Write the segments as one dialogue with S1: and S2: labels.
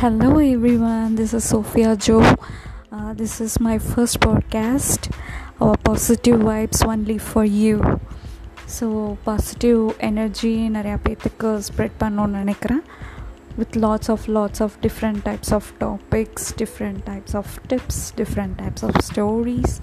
S1: Hello everyone, this is Sophia Joe. Uh, this is my first podcast. Our positive vibes only for you. So positive energy நிறையா பேர்த்துக்கு spread பண்ணணும்னு நினைக்கிறேன் with lots of lots of different types of topics different types of tips different types of stories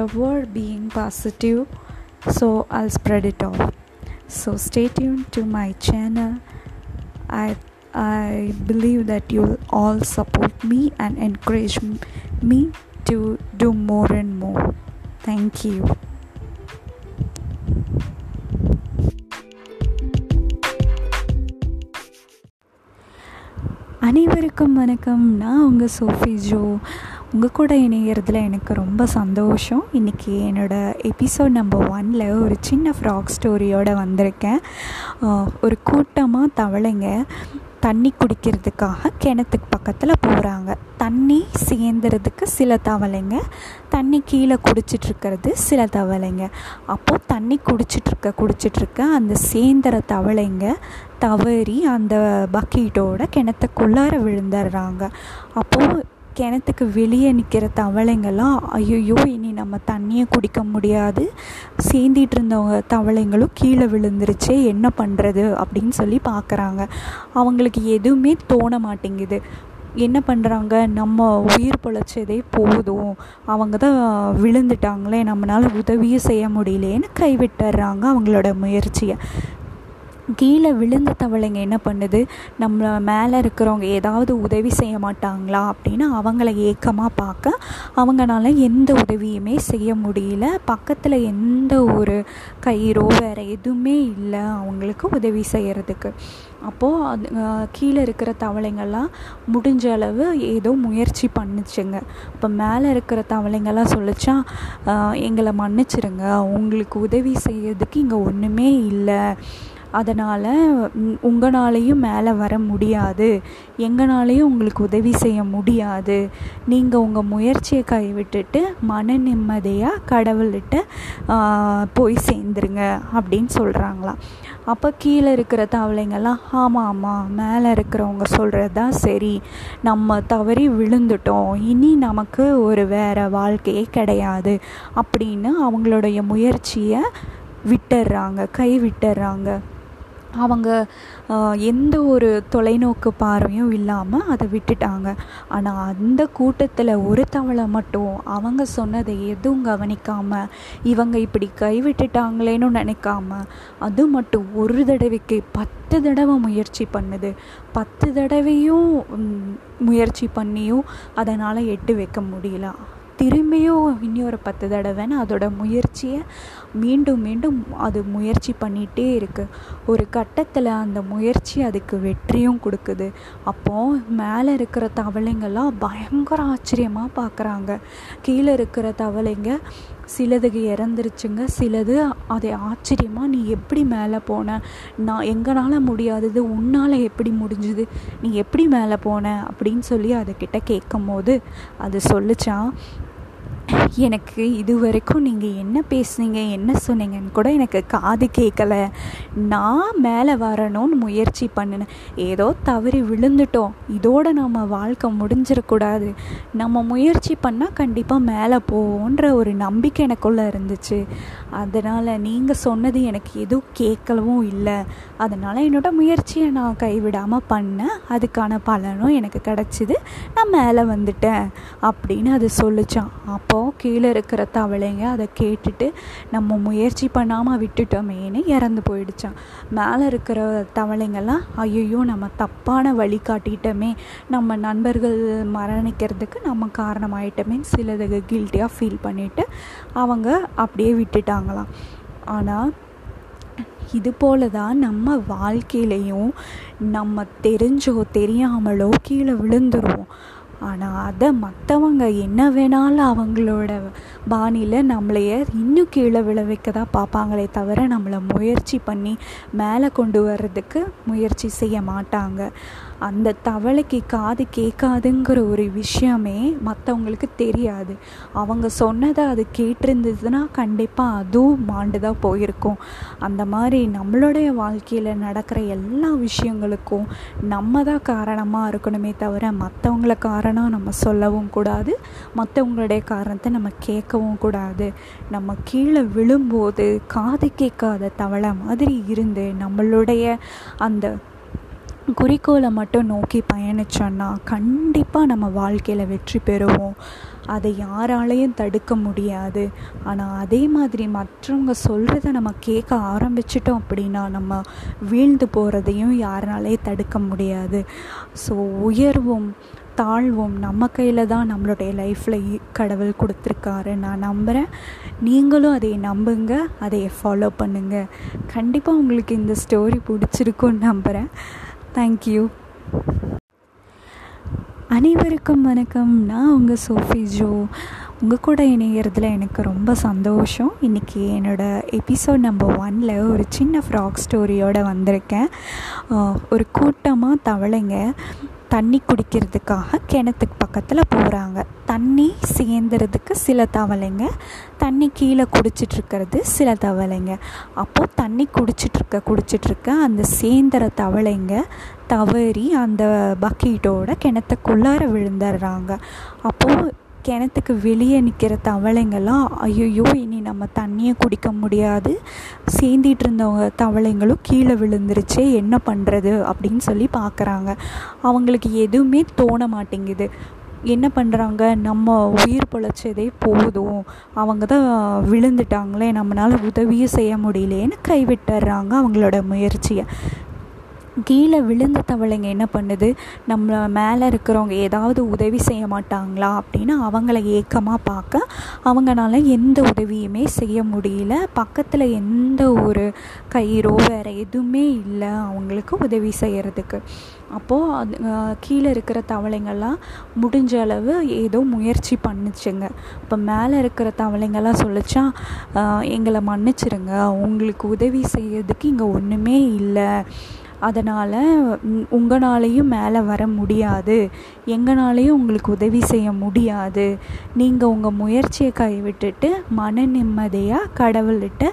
S1: whatever being positive so I'll spread it all. So stay tuned to my channel. I believe that you'll all support me and encourage me to do more and more. Thank you. அனைவருக்கும் வணக்கம். நான் உங்கள் Sophie Joe. உங்கள் கூட இணைகிறதுல எனக்கு ரொம்ப சந்தோஷம். இன்றைக்கி என்னோடய எபிசோட் நம்பர் ஒனில் ஒரு சின்ன ஃப்ராக் ஸ்டோரியோடு வந்திருக்கேன். ஒரு கூட்டமாக தவளைங்க. தண்ணி குடிக்கிறதுக்காக கிணத்துக்கு பக்கத்தில் போகிறாங்க தண்ணி சேர்ந்துறதுக்கு சில தவளைங்க தண்ணி கீழே குடிச்சிட்ருக்கிறது சில தவளைங்க. அப்போது தண்ணி குடிச்சிட்ருக்க குடிச்சிட்ருக்க அந்த சேர்ந்துற தவளைங்க தவறி அந்த பக்கெட்டோட கிணத்துக்குள்ளார விழுந்துடுறாங்க. அப்போது கிணத்துக்கு வெளியே நிற்கிற தவளைங்கள்லாம் ஐயோ இனி நம்ம தண்ணியை குடிக்க முடியாது. சேர்ந்திட்டு இருந்தவங்க தவளைங்களும் கீழே விழுந்துருச்சே என்ன பண்ணுறது அப்படின்னு சொல்லி பார்க்குறாங்க. அவங்களுக்கு எதுவுமே தோண மாட்டேங்குது. என்ன பண்ணுறாங்க நம்ம உயிர் பொழைச்சதே போதும். அவங்க தான் விழுந்துட்டாங்களே நம்மளால் உதவியும் செய்ய முடியலேன்னு கைவிட்டுறாங்க அவங்களோட முயற்சியை. கீழே விழுந்த தவளைங்க என்ன பண்ணுது? நம்ம மேலே இருக்கிறவங்க ஏதாவது உதவி செய்ய மாட்டாங்களா? அப்படின்னு அவங்கள ஏக்கமாக பார்க்க அவங்களால எந்த உதவியுமே செய்ய முடியல. பக்கத்தில் எந்த ஒரு கயிறோ வேறு எதுவுமே இல்லை அவங்களுக்கு உதவி செய்கிறதுக்கு அப்போது அது கீழே இருக்கிற தவளைங்கள்லாம் முடிஞ்ச அளவு ஏதோ முயற்சி பண்ணுச்சுங்க. இப்போ மேலே இருக்கிற தவளைங்கள்லாம் சொல்லிச்சா எங்களை மன்னிச்சிருங்க. உங்களுக்கு உதவி செய்கிறதுக்கு இங்கே ஒன்றுமே இல்லை. அதனால் உங்களாலேயும் மேலே வர முடியாது. எங்களாலேயும் உங்களுக்கு உதவி செய்ய முடியாது. நீங்கள் உங்கள் முயற்சியை கைவிட்டுட்டு மன நிம்மதியாக கடவுள்கிட்ட போய் சேர்ந்துருங்க அப்படின்னு சொல்கிறாங்களாம் அப்போ கீழே இருக்கிற தவளைங்கெல்லாம் ஆமாம் ஆமாம் மேலே இருக்கிறவங்க சொல்கிறது தான் சரி. நம்ம தவறி விழுந்துட்டோம். இனி நமக்கு ஒரு வேறு வாழ்க்கையே கிடையாது. அப்படின்னு அவங்களுடைய முயற்சியை விட்டுடுறாங்க கை விட்டுடுறாங்க அவங்க எந்த ஒரு தொலைநோக்கு பார்வையும் இல்லாமல் அதை விட்டுட்டாங்க. ஆனால் அந்த கூட்டத்தில் ஒரு தவளை மட்டும் அவங்க சொன்னதை எதுவும் கவனிக்காமல் இவங்க இப்படி கைவிட்டுட்டாங்களேன்னு நினைக்காம அது மட்டும் ஒரு தடவைக்கு பத்து தடவை முயற்சி பண்ணுது. பத்து தடவையும் முயற்சி பண்ணியும் அதனால் எட்டு வைக்க முடியல. திரும்பியும் இன்னொரு பத்து தடவைன்னு அதோட முயற்சியை மீண்டும் மீண்டும் அது முயற்சி பண்ணிகிட்டே இருக்குது ஒரு கட்டத்தில் அந்த முயற்சி அதுக்கு வெற்றியும் கொடுக்குது. அப்போது மேலே இருக்கிற தவளைங்கள்லாம் பயங்கர ஆச்சரியமாக பார்க்குறாங்க கீழே இருக்கிற தவளைங்க சிலதுக்கு இறந்துருச்சுங்க. சிலது அதை ஆச்சரியமாக நீ எப்படி மேலே போன? நான் எங்களால் முடியாதது உன்னால் எப்படி முடிஞ்சுது? நீ எப்படி மேலே போன? அப்படின்னு சொல்லி அதுக்கிட்ட கேட்கும் போது அது சொல்லிச்சான் எனக்கு இது வரைக்கும் நீங்கள் என்ன பேசுனீங்க என்ன சொன்னீங்கன்னு கூட எனக்கு காது கேட்கலை நான் மேலே வரணும்னு முயற்சி பண்ணினேன். ஏதோ தவறி விழுந்துட்டோம். இதோட நம்ம வாழ்க்கை முடிஞ்சிடக்கூடாது. நம்ம முயற்சி பண்ணால் கண்டிப்பாக மேலே போவோன்ற ஒரு நம்பிக்கை எனக்குள்ளே இருந்துச்சு. அதனால் நீங்கள் சொன்னது எனக்கு எதுவும் கேட்கலவும் இல்லை. அதனால் என்னோடய முயற்சியை நான் கைவிடாமல் பண்ணேன். அதுக்கான பலனும் எனக்கு கிடச்சிது. நான் மேலே வந்துட்டேன் அப்படின்னு அது சொல்லிச்சான் அப்போ கீழே இருக்கிற தவளைங்க அதை கேட்டுட்டு நம்ம முயற்சி பண்ணாமல் விட்டுட்டோமேன்னு இறந்து போயிடுச்சான் மேலே இருக்கிற தவளைங்கெல்லாம் ஐயோ நம்ம தப்பான வழி காட்டிட்டோமே. நம்ம நண்பர்கள் மரணிக்கிறதுக்கு நம்ம காரணமாயிட்டோமே சிலதுக்கு கில்ட்டியாக ஃபீல் பண்ணிவிட்டு அவங்க அப்படியே விட்டுட்டாங்களாம். ஆனால் இது போல தான் நம்ம வாழ்க்கையிலையும் நம்ம தெரிஞ்சோ தெரியாமலோ கீழே விழுந்துருவோம். ஆனால் அதை மற்றவங்க என்ன வேணாலும் அவங்களோட பாணியில் நம்மளைய இன்னும் கீழே விளைவிக்க தான் பார்ப்பாங்களே தவிர நம்மளை முயற்சி பண்ணி மேலே கொண்டு வர்றதுக்கு முயற்சி செய்ய மாட்டாங்க. அந்த தவளைக்கு காது கேட்காதுங்கிற ஒரு விஷயமே மற்றவங்களுக்கு தெரியாது. அவங்க சொன்னதை அது கேட்டிருந்ததுன்னா கண்டிப்பாக அதுவும் மாண்டு தான் போயிருக்கும். அந்த மாதிரி நம்மளுடைய வாழ்க்கையில் நடக்கிற எல்லா விஷயங்களுக்கும் நம்ம தான் காரணமாக இருக்கணுமே தவிர மற்றவங்கள காரணம் நம்ம சொல்லவும் கூடாது. மற்றவங்களுடைய காரணத்தை நம்ம கேட்கவும் கூடாது. நம்ம கீழே விழும்போது காது கேட்காத தவளை மாதிரி இருந்து நம்மளுடைய அந்த குறிக்கோளை மட்டும் நோக்கி பயணித்தோன்னா கண்டிப்பாக நம்ம வாழ்க்கையில் வெற்றி பெறுவோம். அதை யாராலையும் தடுக்க முடியாது. ஆனால் அதே மாதிரி மற்றவங்க சொல்கிறத நம்ம கேட்க ஆரம்பிச்சிட்டோம் அப்படின்னா நம்ம வீழ்ந்து போகிறதையும் யாராலையும் தடுக்க முடியாது. ஸோ உயர்வும் தாழ்வும். நம்ம கையில் தான் நம்மளுடைய லைஃப்பில் கடவுள் கொடுத்துருக்காரு. நான் நம்புகிறேன் நீங்களும் அதை நம்புங்க. அதை ஃபாலோ பண்ணுங்கள் கண்டிப்பாக உங்களுக்கு இந்த ஸ்டோரி பிடிச்சிருக்கும்னு நம்புகிறேன் தேங்க்யூ அனைவருக்கும் வணக்கம். நான் உங்கள் சோஃபி ஜோ. உங்கள் கூட இணைகிறதுல எனக்கு ரொம்ப சந்தோஷம். இன்றைக்கி என்னோடய எபிசோட் நம்பர் ஒனில் ஒரு சின்ன ஃப்ராக் ஸ்டோரியோடு வந்திருக்கேன். ஒரு கூட்டமாக தவளைங்க. தண்ணி குடிக்கிறதுக்காக கிணத்துக்கு பக்கத்தில் போகிறாங்க தண்ணி சேர்ந்துறதுக்கு சில தவளைங்க தண்ணி கீழே குடிச்சிட்ருக்கிறது சில தவளைங்க. அப்போது தண்ணி குடிச்சிட்ருக்க குடிச்சிட்ருக்க அந்த சேர்ந்துற தவளைங்க தவறி அந்த பக்கெட்டோட கிணத்துக்குள்ளார விழுந்துடுறாங்க. அப்போது கிணத்துக்கு வெளியே நிற்கிற தவளைங்கள்லாம் ஐயோ இனி நம்ம தண்ணியை குடிக்க முடியாது. சேர்ந்திட்டு இருந்தவங்க தவளைங்களும் கீழே விழுந்துருச்சே என்ன பண்ணுறது அப்படின்னு சொல்லி பார்க்குறாங்க அவங்களுக்கு எதுவுமே தோண மாட்டேங்குது. என்ன பண்ணுறாங்க நம்ம உயிர் பொழைச்சதே போதும். அவங்க தான் விழுந்துட்டாங்களே நம்மளால் உதவியும் செய்ய முடியலேன்னு கைவிட்டுறாங்க அவங்களோட முயற்சியை. கீழே விழுந்த தவளைங்க என்ன பண்ணுது? நம்ம மேலே இருக்கிறவங்க ஏதாவது உதவி செய்ய மாட்டாங்களா? அப்படின்னு அவங்கள ஏக்கமாக பார்க்க அவங்களால எந்த உதவியுமே செய்ய முடியல. பக்கத்தில் எந்த ஒரு கயிறோ வேறு எதுவுமே இல்லை அவங்களுக்கு உதவி செய்கிறதுக்கு அப்போது அது கீழே இருக்கிற தவளைங்கள்லாம் முடிஞ்ச அளவு ஏதோ முயற்சி பண்ணுச்சுங்க. இப்போ மேலே இருக்கிற தவளைங்கள்லாம் சொல்லிச்சா எங்களை மன்னிச்சிருங்க. உங்களுக்கு உதவி செய்யறதுக்கு இங்கே ஒன்றுமே இல்லை. அதனால் உங்களாலேயும் மேலே வர முடியாது. எங்களாலேயும் உங்களுக்கு உதவி செய்ய முடியாது. நீங்கள் உங்கள் முயற்சியை கைவிட்டுட்டு மன நிம்மதியாக கடவுள்கிட்ட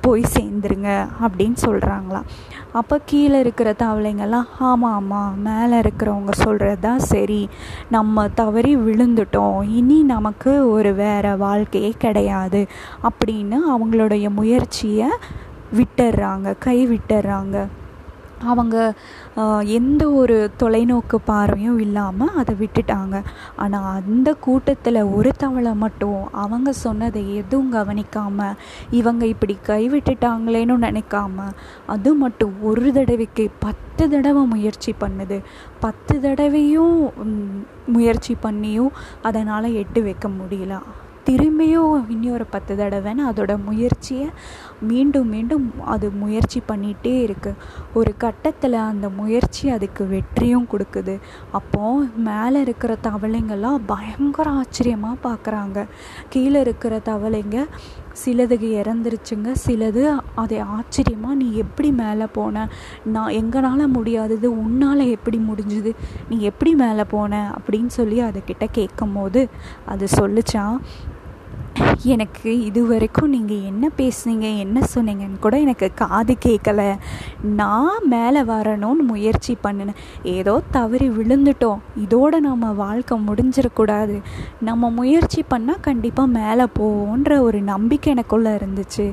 S1: போய் சேர்ந்துருங்க அப்படின்னு சொல்கிறாங்களாம் அப்போ கீழே இருக்கிற தவளைங்கெல்லாம் ஆமாம் ஆமாம் மேலே இருக்கிறவங்க சொல்கிறது தான் சரி. நம்ம தவறி விழுந்துட்டோம். இனி நமக்கு ஒரு வேறு வாழ்க்கையே கிடையாது. அப்படின்னு அவங்களுடைய முயற்சியை விட்டுடுறாங்க கை விட்டுடுறாங்க அவங்க எந்த ஒரு தொலைநோக்கு பார்வையும் இல்லாமல் அதை விட்டுட்டாங்க. ஆனால் அந்த கூட்டத்தில் ஒரு தவளை மட்டும் அவங்க சொன்னதை எதுவும் கவனிக்காமல் இவங்க இப்படி கைவிட்டுட்டாங்களேன்னு நினைக்காம அது மட்டும் ஒரு தடவைக்கு பத்து தடவை முயற்சி பண்ணுது. பத்து தடவையும் முயற்சி பண்ணியும் அதனால் எட்டு வைக்க முடியல. திரும்பியும் இன்னொரு பத்து தடவைன்னு அதோட முயற்சியை மீண்டும் மீண்டும் அது முயற்சி பண்ணிகிட்டே இருக்குது ஒரு கட்டத்தில் அந்த முயற்சி அதுக்கு வெற்றியும் கொடுக்குது. அப்போது மேலே இருக்கிற தவளைங்கள்லாம் பயங்கர ஆச்சரியமாக பார்க்குறாங்க கீழே இருக்கிற தவளைங்க சிலதுக்கு இறந்துருச்சுங்க. சிலது அதை ஆச்சரியமாக நீ எப்படி மேலே போன? நான் எங்களால் முடியாதது உன்னால் எப்படி முடிஞ்சுது? நீ எப்படி மேலே போன? அப்படின்னு சொல்லி அதுக்கிட்ட கேட்கும் போது அது சொல்லிச்சான் எனக்கு இது வரைக்கும் நீங்கள் என்ன பேசுனீங்க என்ன சொன்னீங்கன்னு கூட எனக்கு காது கேட்கல நான் மேலே வரணும்னு முயற்சி பண்ணினேன் ஏதோ தவறி விழுந்துட்டோம். இதோட நம்ம வாழ்க்கை முடிஞ்சிடக்கூடாது நம்ம முயற்சி பண்ணால் கண்டிப்பாக மேலே போவோன்ற ஒரு நம்பிக்கை எனக்குள்ளே இருந்துச்சு.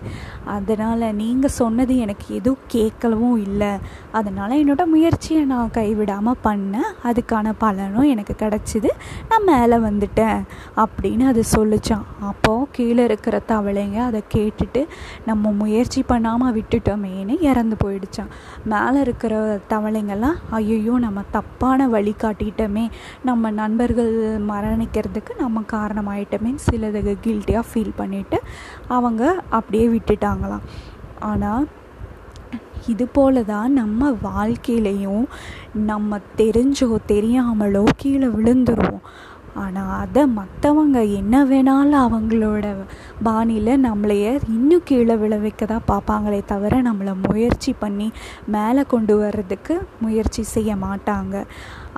S1: அதனால் நீங்கள் சொன்னது எனக்கு எதுவும் கேட்கலவும் இல்லை. அதனால் என்னோடய முயற்சியை நான் கைவிடாமல் பண்ணேன். அதுக்கான பலனும் எனக்கு கிடச்சிது. நான் மேலே வந்துட்டேன் அப்படின்னு அது சொல்லிச்சான் அப்போது கீழே இருக்கிற தவளைங்க அதை கேட்டுட்டு நம்ம முயற்சி பண்ணாமல் விட்டுட்டோமேன்னு இறந்து போயிடுச்சான் மேலே இருக்கிற தவளைங்கெல்லாம் ஐயோ நம்ம தப்பான வழி காட்டிட்டோமே. நம்ம நண்பர்கள் மரணிக்கிறதுக்கு நம்ம காரணமாயிட்டோமே சிலதுக்கு கில்ட்டியாக ஃபீல் பண்ணிவிட்டு அவங்க அப்படியே விட்டுட்டாங்களாம். ஆனால் இது போல தான் நம்ம வாழ்க்கையிலையும் நம்ம தெரிஞ்சோ தெரியாமலோ கீழே விழுந்துருவோம். ஆனால் அதை மற்றவங்க என்ன வேணாலும் அவங்களோட பாணியில் நம்மளைய இன்னும் கீழே விளைவிக்க தான் பார்ப்பாங்களே தவிர நம்மளை முயற்சி பண்ணி மேலே கொண்டு வர்றதுக்கு முயற்சி செய்ய மாட்டாங்க.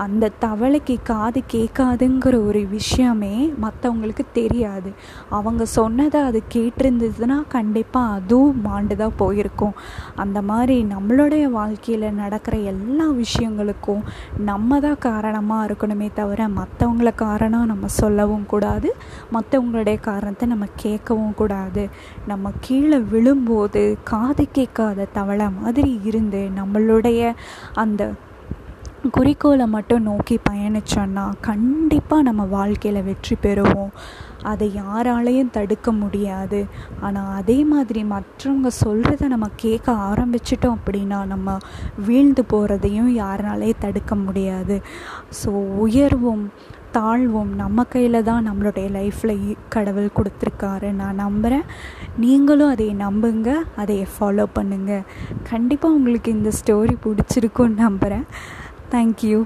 S1: அந்த தவளைக்கு காது கேட்காதுங்கிற ஒரு விஷயமே மற்றவங்களுக்கு தெரியாது. அவங்க சொன்னதை அது கேட்டிருந்ததுன்னா கண்டிப்பாக அதுவும் மாண்டு தான் போயிருக்கும். அந்த மாதிரி நம்மளுடைய வாழ்க்கையில் நடக்கிற எல்லா விஷயங்களுக்கும் நம்ம தான் காரணமாக இருக்கணுமே தவிர மற்றவங்கள காரணம் நம்ம சொல்லவும் கூடாது. மற்றவங்களுடைய காரணத்தை நம்ம கேட்கவும் கூடாது. நம்ம கீழே விழும்போது காது கேட்காத தவளை மாதிரி இருந்து நம்மளுடைய அந்த குறிக்கோளை மட்டும் நோக்கி பயணித்தோன்னா கண்டிப்பாக நம்ம வாழ்க்கையில் வெற்றி பெறுவோம். அதை யாராலையும் தடுக்க முடியாது. ஆனால் அதே மாதிரி மற்றவங்க சொல்கிறத நம்ம கேட்க ஆரம்பிச்சிட்டோம் அப்படின்னா நம்ம வீழ்ந்து போகிறதையும் யாராலையும் தடுக்க முடியாது. ஸோ உயர்வும் தாழ்வும் நம்ம கையில் தான் நம்மளுடைய லைஃப்பில் கடவுள் கொடுத்துருக்காரு. நான் நம்புகிறேன் நீங்களும் அதை நம்புங்க. அதை ஃபாலோ பண்ணுங்கள் கண்டிப்பாக உங்களுக்கு இந்த ஸ்டோரி பிடிச்சிருக்குன்னு நம்புகிறேன் தேங்க்யூ